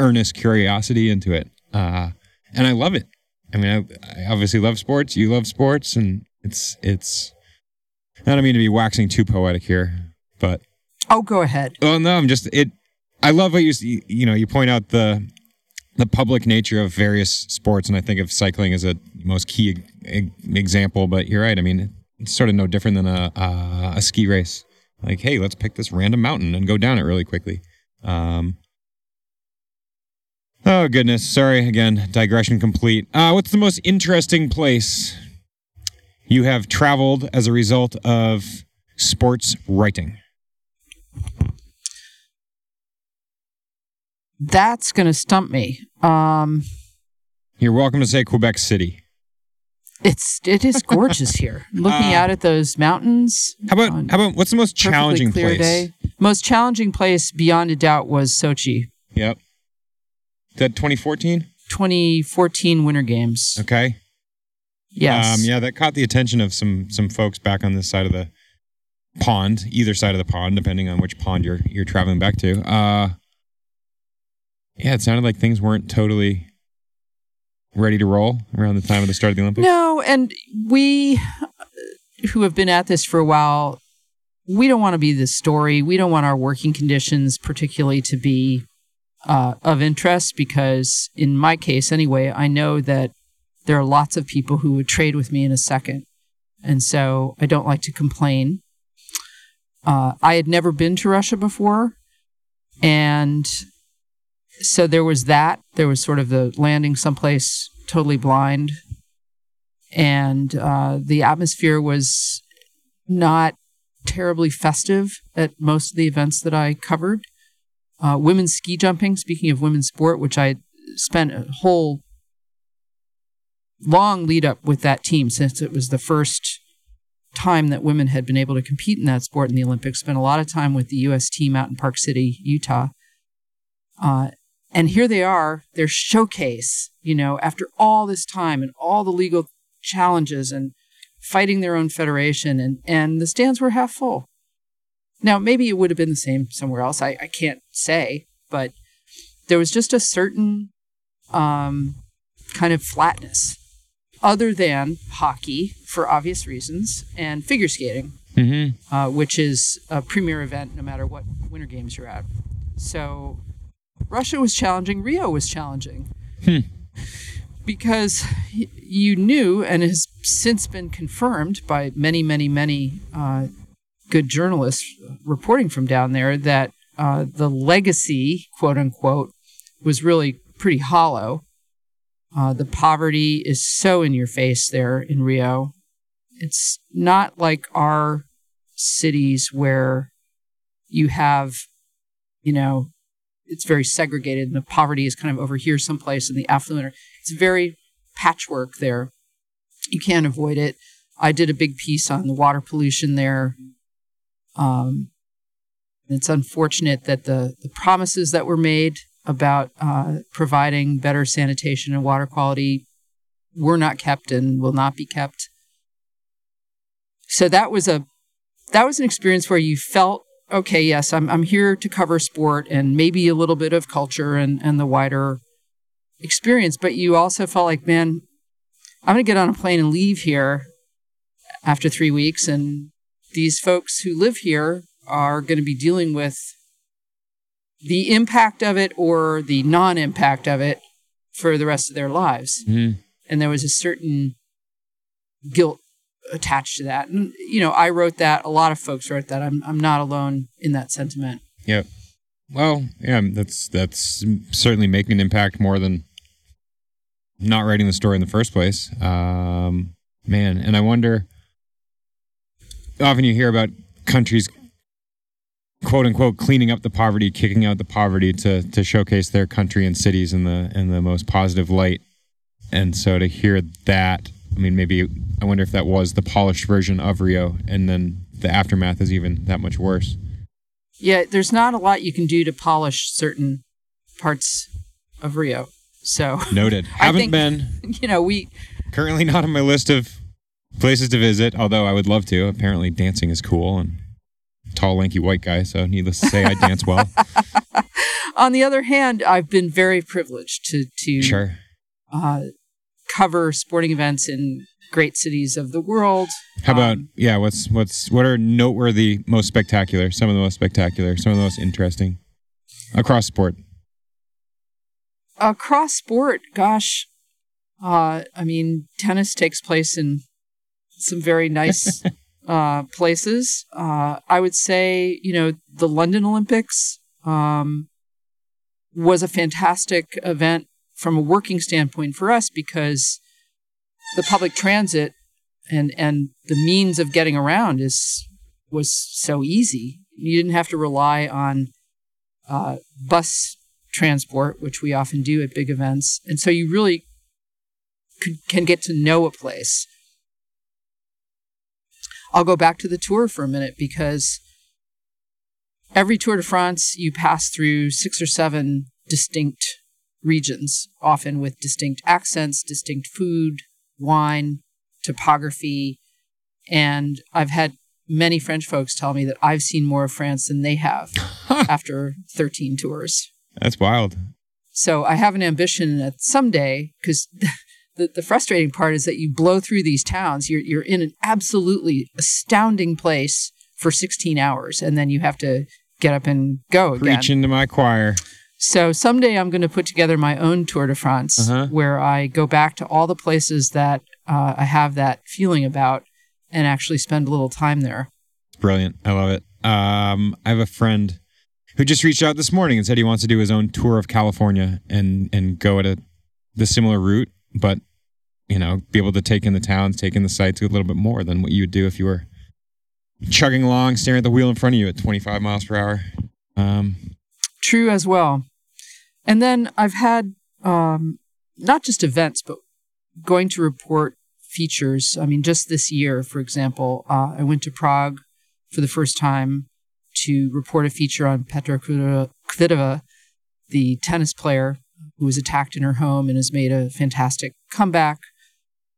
earnest curiosity into it, uh, and I love it. I mean, I, I, obviously love sports. You love sports, and it's it's. I don't mean to be waxing too poetic here, but oh, go ahead. Well, no, I'm just it. I love what you you know you point out the the public nature of various sports, and I think of cycling as a most key example. But you're right. I mean, it's sort of no different than a, a, a ski race. Like, hey, let's pick this random mountain and go down it really quickly. Um, oh goodness, sorry again. Digression complete. Uh, what's the most interesting place you have traveled as a result of sports writing? That's going to stump me. Um, You're welcome to say Quebec City. It's it is gorgeous here. Looking uh, out at those mountains. How about how about what's the most challenging place? Day. Most challenging place, beyond a doubt, was Sochi. Yep. That 2014? 2014 Winter Games. Okay. Yes. Um, yeah, that caught the attention of some some folks back on this side of the pond, either side of the pond, depending on which pond you're you're traveling back to. Uh, yeah, it sounded like things weren't totally ready to roll around the time of the start of the Olympics? No, and we who have been at this for a while, we don't want to be the story. We don't want our working conditions, particularly, to be uh, of interest because, in my case anyway, I know that there are lots of people who would trade with me in a second. And so I don't like to complain. Uh, I had never been to Russia before. And so there was that. There was sort of the landing someplace totally blind, and uh, the atmosphere was not terribly festive at most of the events that I covered. Uh, women's ski jumping, speaking of women's sport, which I spent a whole long lead up with that team since it was the first time that women had been able to compete in that sport in the Olympics. Spent a lot of time with the U.S. team out in Park City, Utah. Uh, and here they are, their showcase, you know, after all this time and all the legal challenges and fighting their own federation, and, and the stands were half full. Now, maybe it would have been the same somewhere else. I, I can't say, but there was just a certain um, kind of flatness, other than hockey for obvious reasons and figure skating, mm-hmm. uh, which is a premier event no matter what winter games you're at. So Russia was challenging, Rio was challenging. Hmm. Because you knew, and has since been confirmed by many, many, many uh, good journalists reporting from down there, that uh, the legacy, quote unquote, was really pretty hollow. Uh, the poverty is so in your face there in Rio. It's not like our cities where you have, you know, it's very segregated and the poverty is kind of over here someplace and the affluent are, it's very patchwork there. You can't avoid it. I did a big piece on the water pollution there. Um, it's unfortunate that the, the promises that were made about uh, providing better sanitation and water quality were not kept and will not be kept. So that was a that was an experience where you felt okay, yes, I'm I'm here to cover sport and maybe a little bit of culture and and the wider experience, but you also felt like, man, I'm going to get on a plane and leave here after 3 weeks and these folks who live here are going to be dealing with the impact of it or the non impact of it for the rest of their lives. Mm-hmm. And there was a certain guilt attached to that. And, you know, I wrote that. A lot of folks wrote that. I'm, I'm not alone in that sentiment. Yeah. Well, yeah, that's that's certainly making an impact more than not writing the story in the first place. Um, man, and I wonder. Often you hear about countries quote unquote cleaning up the poverty, kicking out the poverty to to showcase their country and cities in the in the most positive light. And so to hear that, I mean, maybe I wonder if that was the polished version of Rio, and then the aftermath is even that much worse. Yeah, there's not a lot you can do to polish certain parts of Rio. So noted. Haven't think, been. You know, we currently not on my list of places to visit. Although I would love to. Apparently, dancing is cool and tall, lanky white guy, so needless to say, I dance well. On the other hand, I've been very privileged to to sure. uh, cover sporting events in great cities of the world. How about um, yeah? What's what's what are noteworthy, most spectacular? Some of the most spectacular, some of the most interesting across sport. Across sport, gosh, uh, I mean, tennis takes place in some very nice uh, places. Uh, I would say, you know, the London Olympics um, was a fantastic event from a working standpoint for us because the public transit and and the means of getting around is was so easy. You didn't have to rely on uh, bus transport, which we often do at big events, and so you really could, can get to know a place. I'll go back to the tour for a minute because every Tour de France, you pass through six or seven distinct regions, often with distinct accents, distinct food, wine, topography. And I've had many French folks tell me that I've seen more of France than they have after 13 tours. That's wild. So I have an ambition that someday, because the, the frustrating part is that you blow through these towns. You're you're in an absolutely astounding place for 16 hours, and then you have to get up and go again. Preach into my choir. So someday I'm going to put together my own Tour de France, uh-huh. where I go back to all the places that uh, I have that feeling about, and actually spend a little time there. Brilliant! I love it. Um, I have a friend who just reached out this morning and said he wants to do his own tour of California and and go at a the similar route but you know, be able to take in the towns, take in the sights a little bit more than what you would do if you were chugging along, staring at the wheel in front of you at 25 miles per hour. Um, True as well. And then I've had um, not just events, but going to report features. I mean, just this year, for example, uh, I went to Prague for the first time to report a feature on Petra Kvitova, the tennis player who was attacked in her home and has made a fantastic comeback.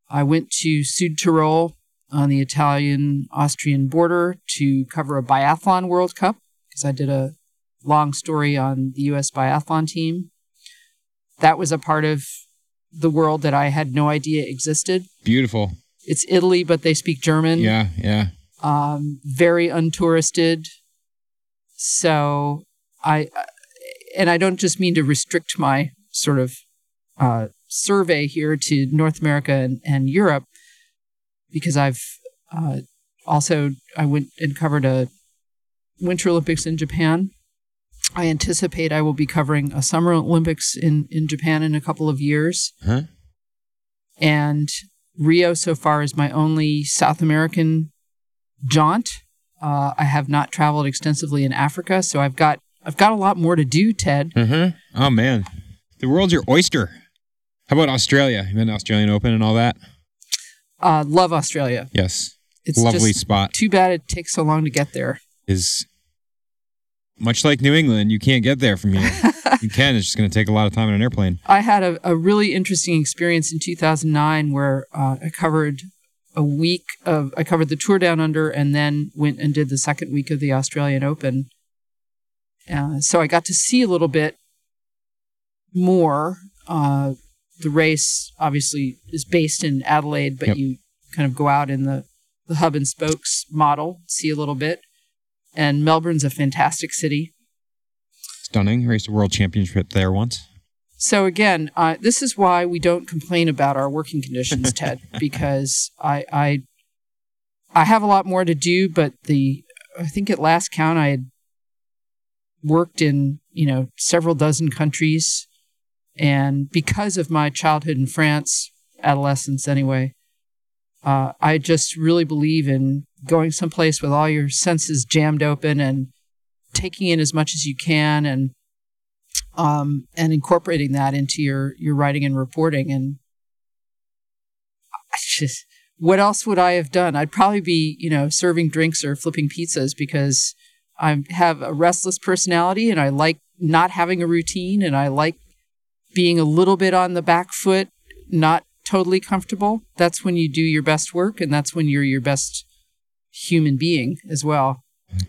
I went to Südtirol on the Italian Austrian border to cover a biathlon World Cup because I did a long story on the US biathlon team. That was a part of the world that I had no idea existed. Beautiful. It's Italy, but they speak German. Yeah, yeah. Um, very untouristed. So I, and I don't just mean to restrict my sort of uh, survey here to North America and, and Europe because I've uh, also I went and covered a Winter Olympics in Japan I anticipate I will be covering a Summer Olympics in, in Japan in a couple of years. Huh? And Rio so far is my only South American jaunt. Uh, I have not traveled extensively in Africa, so I've got I've got a lot more to do, Ted. Mm-hmm. Oh man, the world's your oyster. How about Australia? You been to Australian Open and all that? Uh, love Australia. Yes, It's lovely spot. too bad it takes so long to get there. Is much like New England. You can't get there from here. you can. It's just going to take a lot of time on an airplane. I had a, a really interesting experience in 2009 where uh, I covered a week of I covered the tour down under and then went and did the second week of the Australian Open. Uh, so I got to see a little bit more. Uh, the race obviously is based in Adelaide, but Yep. you kind of go out in the, the hub and spokes model, see a little bit. And Melbourne's a fantastic city. Stunning. Raced a world championship there once. So again, uh, this is why we don't complain about our working conditions, Ted, because I, I I have a lot more to do, but the I think at last count I had worked in you know several dozen countries, and because of my childhood in France, adolescence anyway, uh, I just really believe in going someplace with all your senses jammed open and taking in as much as you can and um, and incorporating that into your your writing and reporting. And just, what else would I have done? I'd probably be, you know, serving drinks or flipping pizzas because I have a restless personality and I like not having a routine and I like being a little bit on the back foot, not totally comfortable. That's when you do your best work and that's when you're your best human being as well.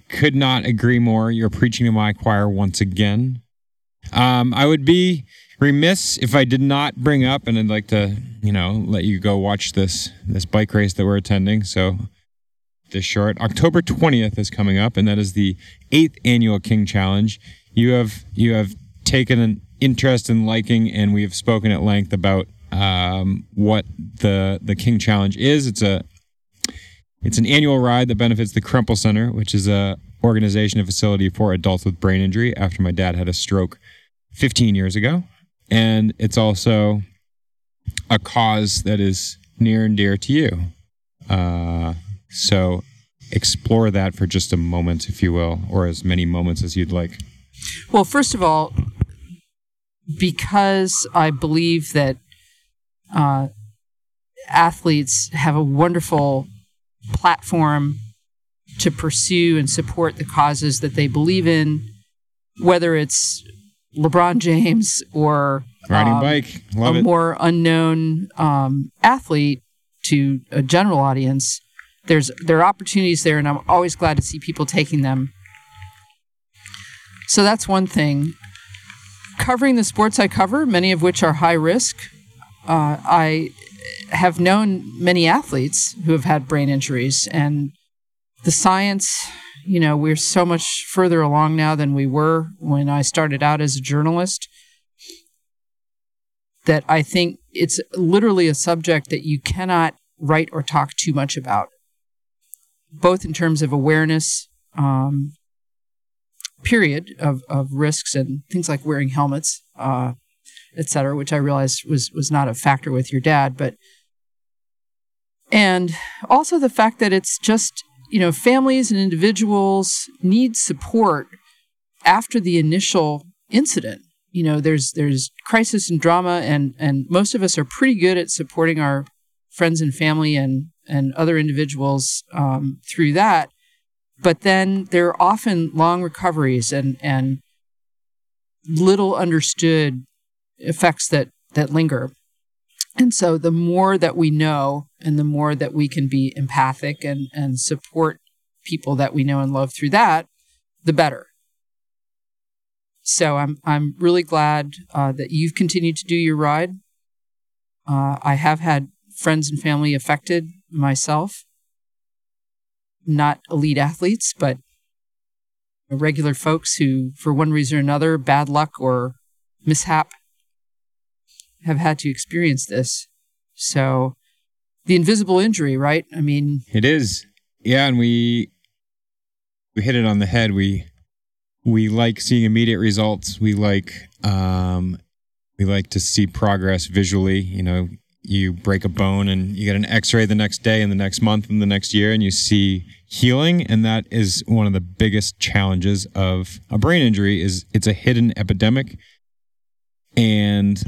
Could not agree more. You're preaching to my choir once again. Um, I would be remiss if I did not bring up, and I'd like to, you know, let you go watch this this bike race that we're attending. So, this short October twentieth is coming up, and that is the eighth annual King Challenge. You have you have taken an interest in liking, and we have spoken at length about um, what the the King Challenge is. It's a it's an annual ride that benefits the Krempels Center, which is a organization and facility for adults with brain injury after my dad had a stroke 15 years ago. And it's also a cause that is near and dear to you. Uh, so explore that for just a moment, if you will, or as many moments as you'd like. Well, first of all, because I believe that uh, athletes have a wonderful platform to pursue and support the causes that they believe in, whether it's LeBron James or Riding um, bike, love a it. more unknown um, athlete to a general audience. There's there are opportunities there, and I'm always glad to see people taking them. So that's one thing. Covering the sports I cover, many of which are high risk, uh, I have known many athletes who have had brain injuries, and the science. You know, we're so much further along now than we were when I started out as a journalist that I think it's literally a subject that you cannot write or talk too much about, both in terms of awareness, um, period, of, of risks and things like wearing helmets, uh, et cetera, which I realized was, was not a factor with your dad, but and also the fact that it's just, you know, families and individuals need support after the initial incident. You know there's there's crisis and drama and and most of us are pretty good at supporting our friends and family and and other individuals um, through that. But then there are often long recoveries and and little understood effects that that linger and so the more that we know and the more that we can be empathic and and support people that we know and love through that the better so I'm I'm really glad uh, that you've continued to do your ride. Uh, I have had friends and family affected myself, not elite athletes, but regular folks who, for one reason or another, bad luck or mishap, have had to experience this. So the invisible injury, right? I mean, It is. Yeah, and we we hit it on the head. We we like seeing immediate results. We like um, we like to see progress visually. You know, you break a bone and you get an X-ray the next day, and the next month, and the next year, and you see healing. And that is one of the biggest challenges of a brain injury. Is it's a hidden epidemic, and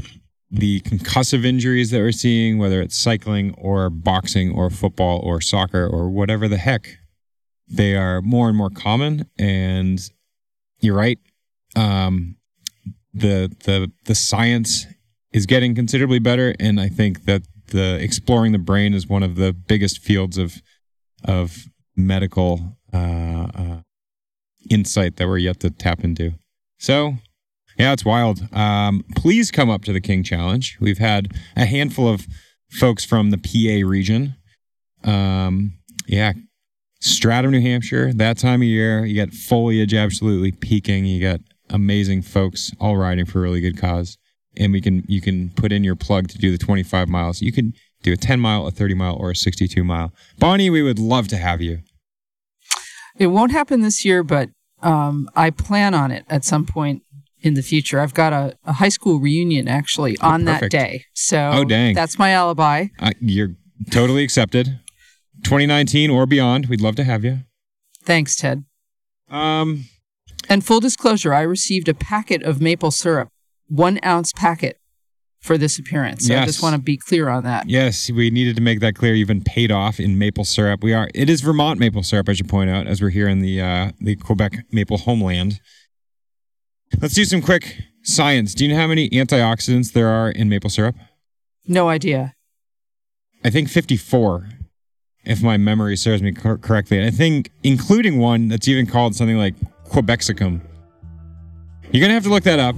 the concussive injuries that we're seeing, whether it's cycling or boxing or football or soccer or whatever the heck, they are more and more common. And you're right. Um, the the the science is getting considerably better, and I think that the exploring the brain is one of the biggest fields of of medical uh, uh, insight that we're yet to tap into. So yeah, it's wild. Um, please come up to the King Challenge. We've had a handful of folks from the PA region. Um, yeah, Stratham, New Hampshire. That time of year, you get foliage absolutely peaking. You got amazing folks all riding for a really good cause, and we can you can put in your plug to do the 25 miles. You can do a 10 mile, a 30 mile, or a 62 mile. Bonnie, we would love to have you. It won't happen this year, but um, I plan on it at some point in the future. I've got a, a high school reunion actually Oh, on that day. So Oh, dang. that's my alibi. Uh, you're totally accepted. 2019 or beyond, we'd love to have you. Thanks, Ted. Um, And full disclosure, I received a packet of maple syrup, one ounce packet for this appearance. So I just want to be clear on that. yes, we needed to make that clear. You've been paid off in maple syrup. We are. It is Vermont maple syrup, I should point out, as we're here in the uh, the Quebec maple homeland. Let's do some quick science. Do you know how many antioxidants there are in maple syrup? No idea. I think 54, if my memory serves me cor- correctly. And I think including one that's even called something like Quebecicum. You're going to have to look that up.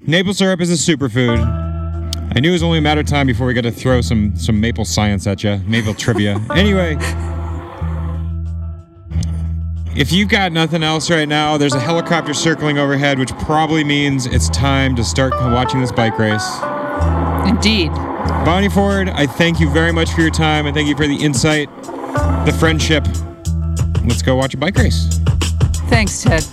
Maple syrup is a superfood. I knew it was only a matter of time before we got to throw some some maple science at you, maple trivia. Anyway, if you've got nothing else right now, there's a helicopter circling overhead, which probably means it's time to start watching this bike race. Indeed. Bonnie Ford, I thank you very much for your time. I thank you for the insight, the friendship. Let's go watch a bike race. Thanks, Ted.